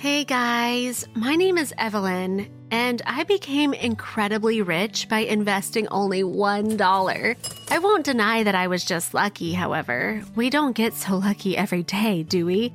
Hey guys, my name is Evelyn, and I became incredibly rich by investing only $1. I won't deny that I was just lucky, however. We don't get so lucky every day, do we?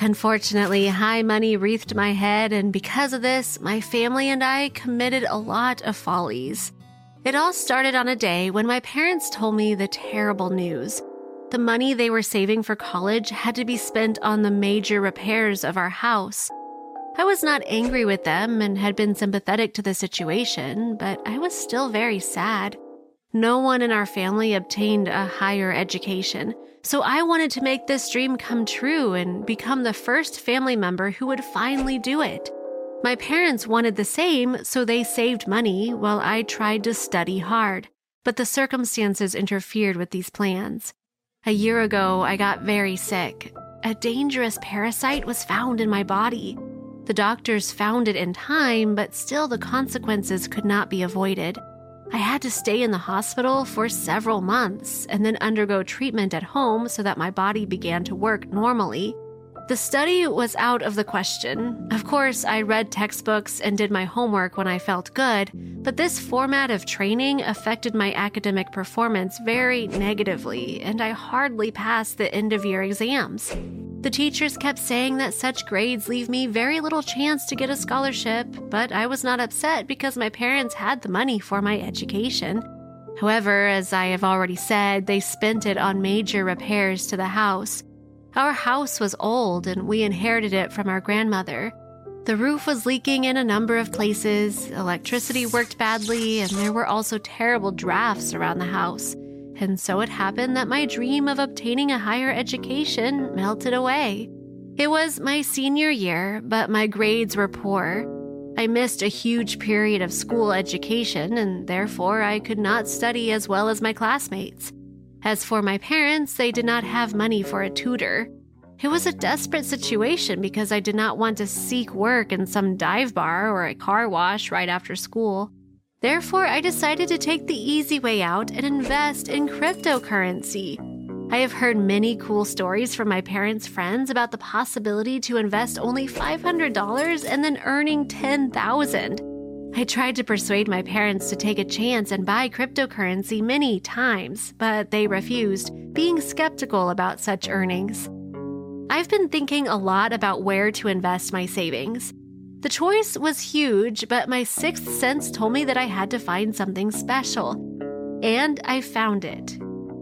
Unfortunately, high money wreathed my head, and because of this, my family and I committed a lot of follies. It all started on a day when my parents told me the terrible news. The money they were saving for college had to be spent on the major repairs of our house. I was not angry with them and had been sympathetic to the situation, but I was still very sad. No one in our family obtained a higher education, so I wanted to make this dream come true and become the first family member who would finally do it. My parents wanted the same, so they saved money while I tried to study hard, but the circumstances interfered with these plans. A year ago, I got very sick. A dangerous parasite was found in my body. The doctors found it in time, but still the consequences could not be avoided. I had to stay in the hospital for several months and then undergo treatment at home so that my body began to work normally. The study was out of the question. Of course, I read textbooks and did my homework when I felt good, but this format of training affected my academic performance very negatively, and I hardly passed the end of year exams. The teachers kept saying that such grades leave me very little chance to get a scholarship, but I was not upset because my parents had the money for my education. However, as I have already said, they spent it on major repairs to the house. Our house was old and we inherited it from our grandmother. The roof was leaking in a number of places, electricity worked badly, and there were also terrible drafts around the house. And so it happened that my dream of obtaining a higher education melted away. It was my senior year, but my grades were poor. I missed a huge period of school education, and therefore I could not study as well as my classmates. As for my parents, they did not have money for a tutor. It was a desperate situation because I did not want to seek work in some dive bar or a car wash right after school. Therefore, I decided to take the easy way out and invest in cryptocurrency. I have heard many cool stories from my parents' friends about the possibility to invest only $500 and then earning 10,000. I tried to persuade my parents to take a chance and buy cryptocurrency many times, but they refused, being skeptical about such earnings. I've been thinking a lot about where to invest my savings. The choice was huge, but my sixth sense told me that I had to find something special. And I found it.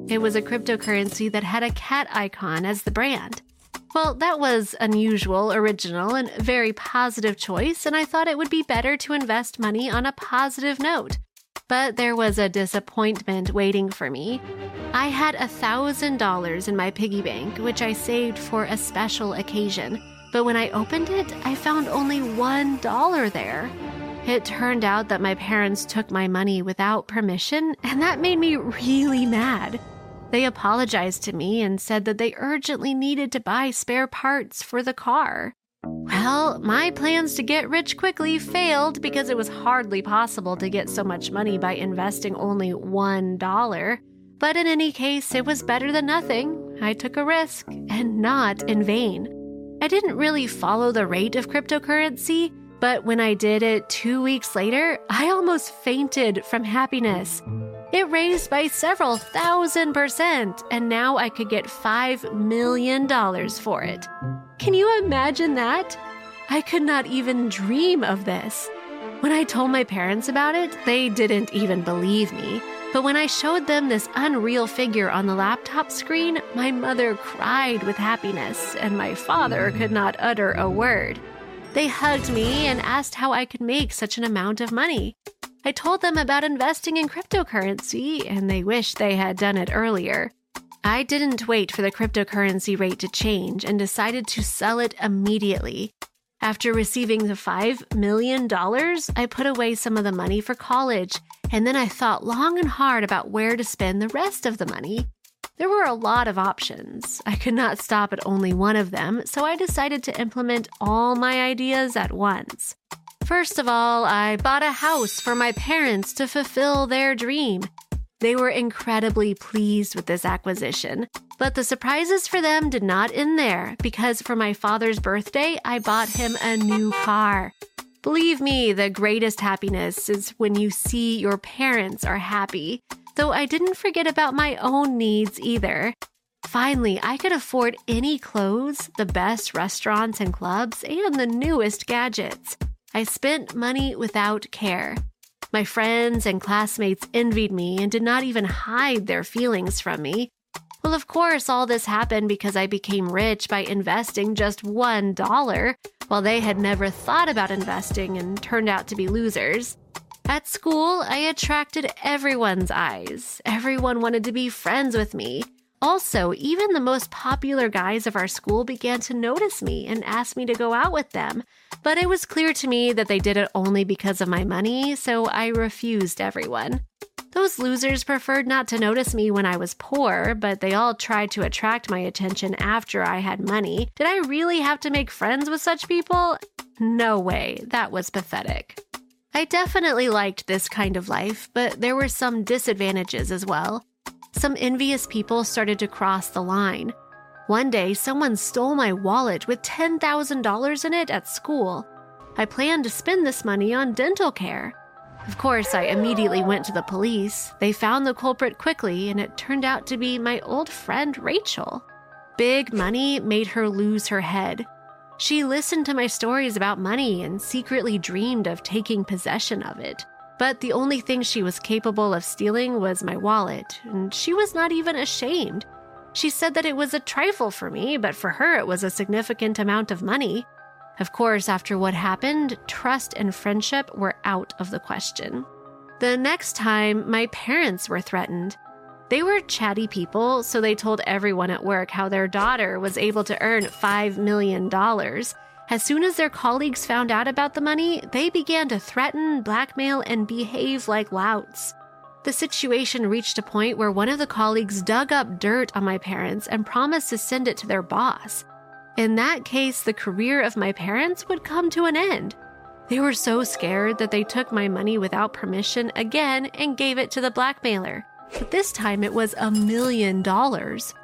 It was a cryptocurrency that had a cat icon as the brand. Well, that was unusual, original, and very positive choice, and I thought it would be better to invest money on a positive note. But there was a disappointment waiting for me. I had a $1,000 in my piggy bank, which I saved for a special occasion. But when I opened it, I found only $1 there. It turned out that my parents took my money without permission, and that made me really mad. They apologized to me and said that they urgently needed to buy spare parts for the car. Well, my plans to get rich quickly failed because it was hardly possible to get so much money by investing only $1. But in any case, it was better than nothing. I took a risk, and not in vain. I didn't really follow the rate of cryptocurrency, but when I did it two weeks later, I almost fainted from happiness. It raised by several thousand percent, and now I could get $5 million for it. Can you imagine that? I could not even dream of this. When I told my parents about it, they didn't even believe me. But when I showed them this unreal figure on the laptop screen, my mother cried with happiness, and my father could not utter a word. They hugged me and asked how I could make such an amount of money. I told them about investing in cryptocurrency, and they wished they had done it earlier. I didn't wait for the cryptocurrency rate to change and decided to sell it immediately. After receiving the $5 million, I put away some of the money for college, and then I thought long and hard about where to spend the rest of the money. There were a lot of options. I could not stop at only one of them, so I decided to implement all my ideas at once. First of all, I bought a house for my parents to fulfill their dream. They were incredibly pleased with this acquisition, but the surprises for them did not end there because for my father's birthday, I bought him a new car. Believe me, the greatest happiness is when you see your parents are happy though I didn't forget about my own needs either. Finally, I could afford any clothes, the best restaurants and clubs, and the newest gadgets. I spent money without care. My friends and classmates envied me and did not even hide their feelings from me. Well, of course, all this happened because I became rich by investing just one dollar, while they had never thought about investing and turned out to be losers. At school, I attracted everyone's eyes. Everyone wanted to be friends with me. Also, even the most popular guys of our school began to notice me and ask me to go out with them. But it was clear to me that they did it only because of my money, so I refused everyone. Those losers preferred not to notice me when I was poor, but they all tried to attract my attention after I had money. Did I really have to make friends with such people? No way. That was pathetic. I definitely liked this kind of life, but there were some disadvantages as well. Some envious people started to cross the line. One day, someone stole my wallet with $10,000 in it at school. I planned to spend this money on dental care. Of course, I immediately went to the police. They found the culprit quickly, and it turned out to be my old friend Rachel. Big money made her lose her head. She listened to my stories about money and secretly dreamed of taking possession of it. But the only thing she was capable of stealing was my wallet, and she was not even ashamed. She said that it was a trifle for me, but for her it was a significant amount of money. Of course, after what happened, trust and friendship were out of the question. The next time, my parents were threatened. They were chatty people, so they told everyone at work how their daughter was able to earn $5 million. As soon as their colleagues found out about the money, they began to threaten, blackmail, and behave like louts. The situation reached a point where one of the colleagues dug up dirt on my parents and promised to send it to their boss. In that case, the career of my parents would come to an end. They were so scared that they took my money without permission again and gave it to the blackmailer but this time it was a million dollars.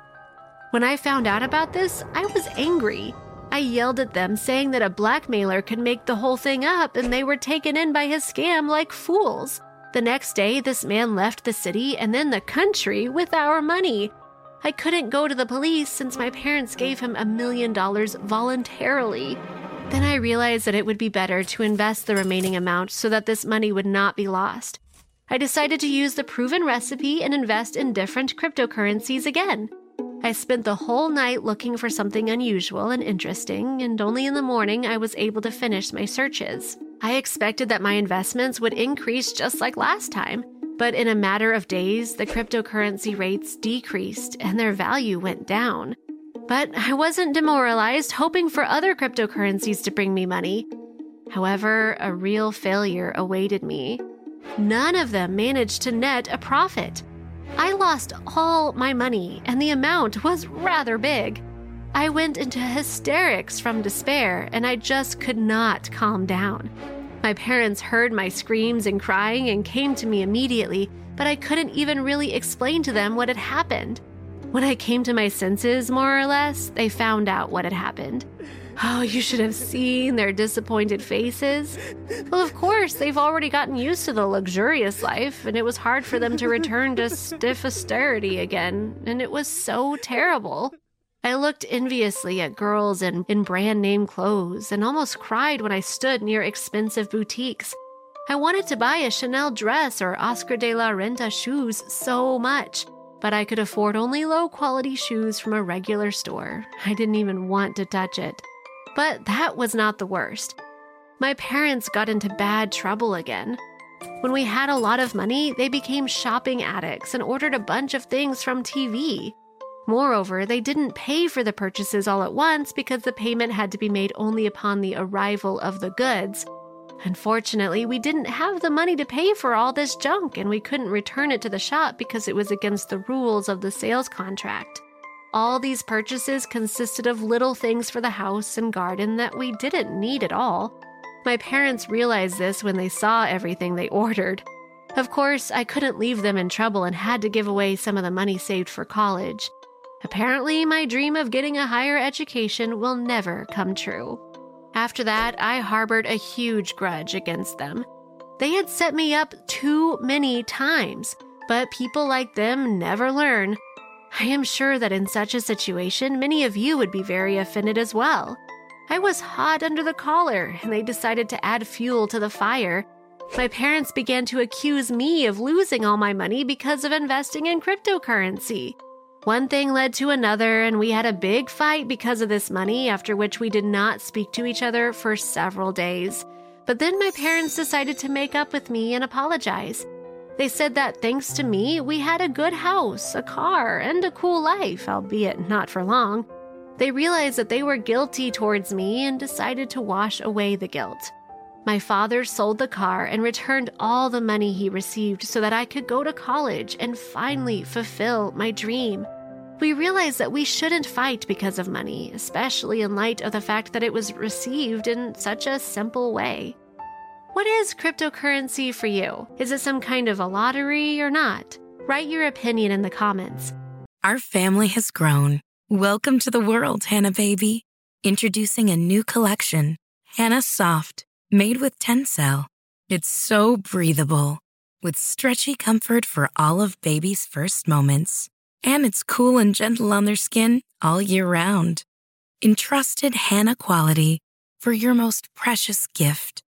When I found out about this, I was angry. I yelled at them, saying that a blackmailer could make the whole thing up and they were taken in by his scam like fools. The next day, this man left the city and then the country with our money. I couldn't go to the police since my parents gave him a million dollars voluntarily. Then I realized that it would be better to invest the remaining amount so that this money would not be lost. I decided to use the proven recipe and invest in different cryptocurrencies again. I spent the whole night looking for something unusual and interesting, and only in the morning I was able to finish my searches. I expected that my investments would increase just like last time, but in a matter of days, the cryptocurrency rates decreased and their value went down. But I wasn't demoralized, hoping for other cryptocurrencies to bring me money. However, a real failure awaited me. None of them managed to net a profit. I lost all my money, and the amount was rather big. I went into hysterics from despair, and I just could not calm down. My parents heard my screams and crying and came to me immediately, but I couldn't even really explain to them what had happened. When I came to my senses, more or less, they found out what had happened. Oh, you should have seen their disappointed faces. Well, of course, they've already gotten used to the luxurious life, and it was hard for them to return to stiff austerity again, and it was so terrible. I looked enviously at girls in, in brand name clothes and almost cried when I stood near expensive boutiques. I wanted to buy a Chanel dress or Oscar de la Renta shoes so much, but I could afford only low quality shoes from a regular store. I didn't even want to touch it. But that was not the worst. My parents got into bad trouble again. When we had a lot of money, they became shopping addicts and ordered a bunch of things from TV. Moreover, they didn't pay for the purchases all at once because the payment had to be made only upon the arrival of the goods. Unfortunately, we didn't have the money to pay for all this junk and we couldn't return it to the shop because it was against the rules of the sales contract. All these purchases consisted of little things for the house and garden that we didn't need at all. My parents realized this when they saw everything they ordered. Of course, I couldn't leave them in trouble and had to give away some of the money saved for college. Apparently, my dream of getting a higher education will never come true. After that, I harbored a huge grudge against them. They had set me up too many times, but people like them never learn. I am sure that in such a situation, many of you would be very offended as well. I was hot under the collar, and they decided to add fuel to the fire. My parents began to accuse me of losing all my money because of investing in cryptocurrency. One thing led to another, and we had a big fight because of this money, after which we did not speak to each other for several days. But then my parents decided to make up with me and apologize. They said that thanks to me, we had a good house, a car, and a cool life, albeit not for long. They realized that they were guilty towards me and decided to wash away the guilt. My father sold the car and returned all the money he received so that I could go to college and finally fulfill my dream. We realized that we shouldn't fight because of money, especially in light of the fact that it was received in such a simple way. What is cryptocurrency for you? Is it some kind of a lottery or not? Write your opinion in the comments. Our family has grown. Welcome to the world, Hanna Baby. Introducing a new collection, Hanna Soft Made with Tencel, it's so breathable, with stretchy comfort for all of baby's first moments. And it's cool and gentle on their skin all year round. Entrusted Hanna quality for your most precious gift.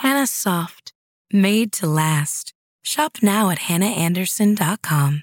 Hanna Soft, made to last. Shop now at hannaandersson.com.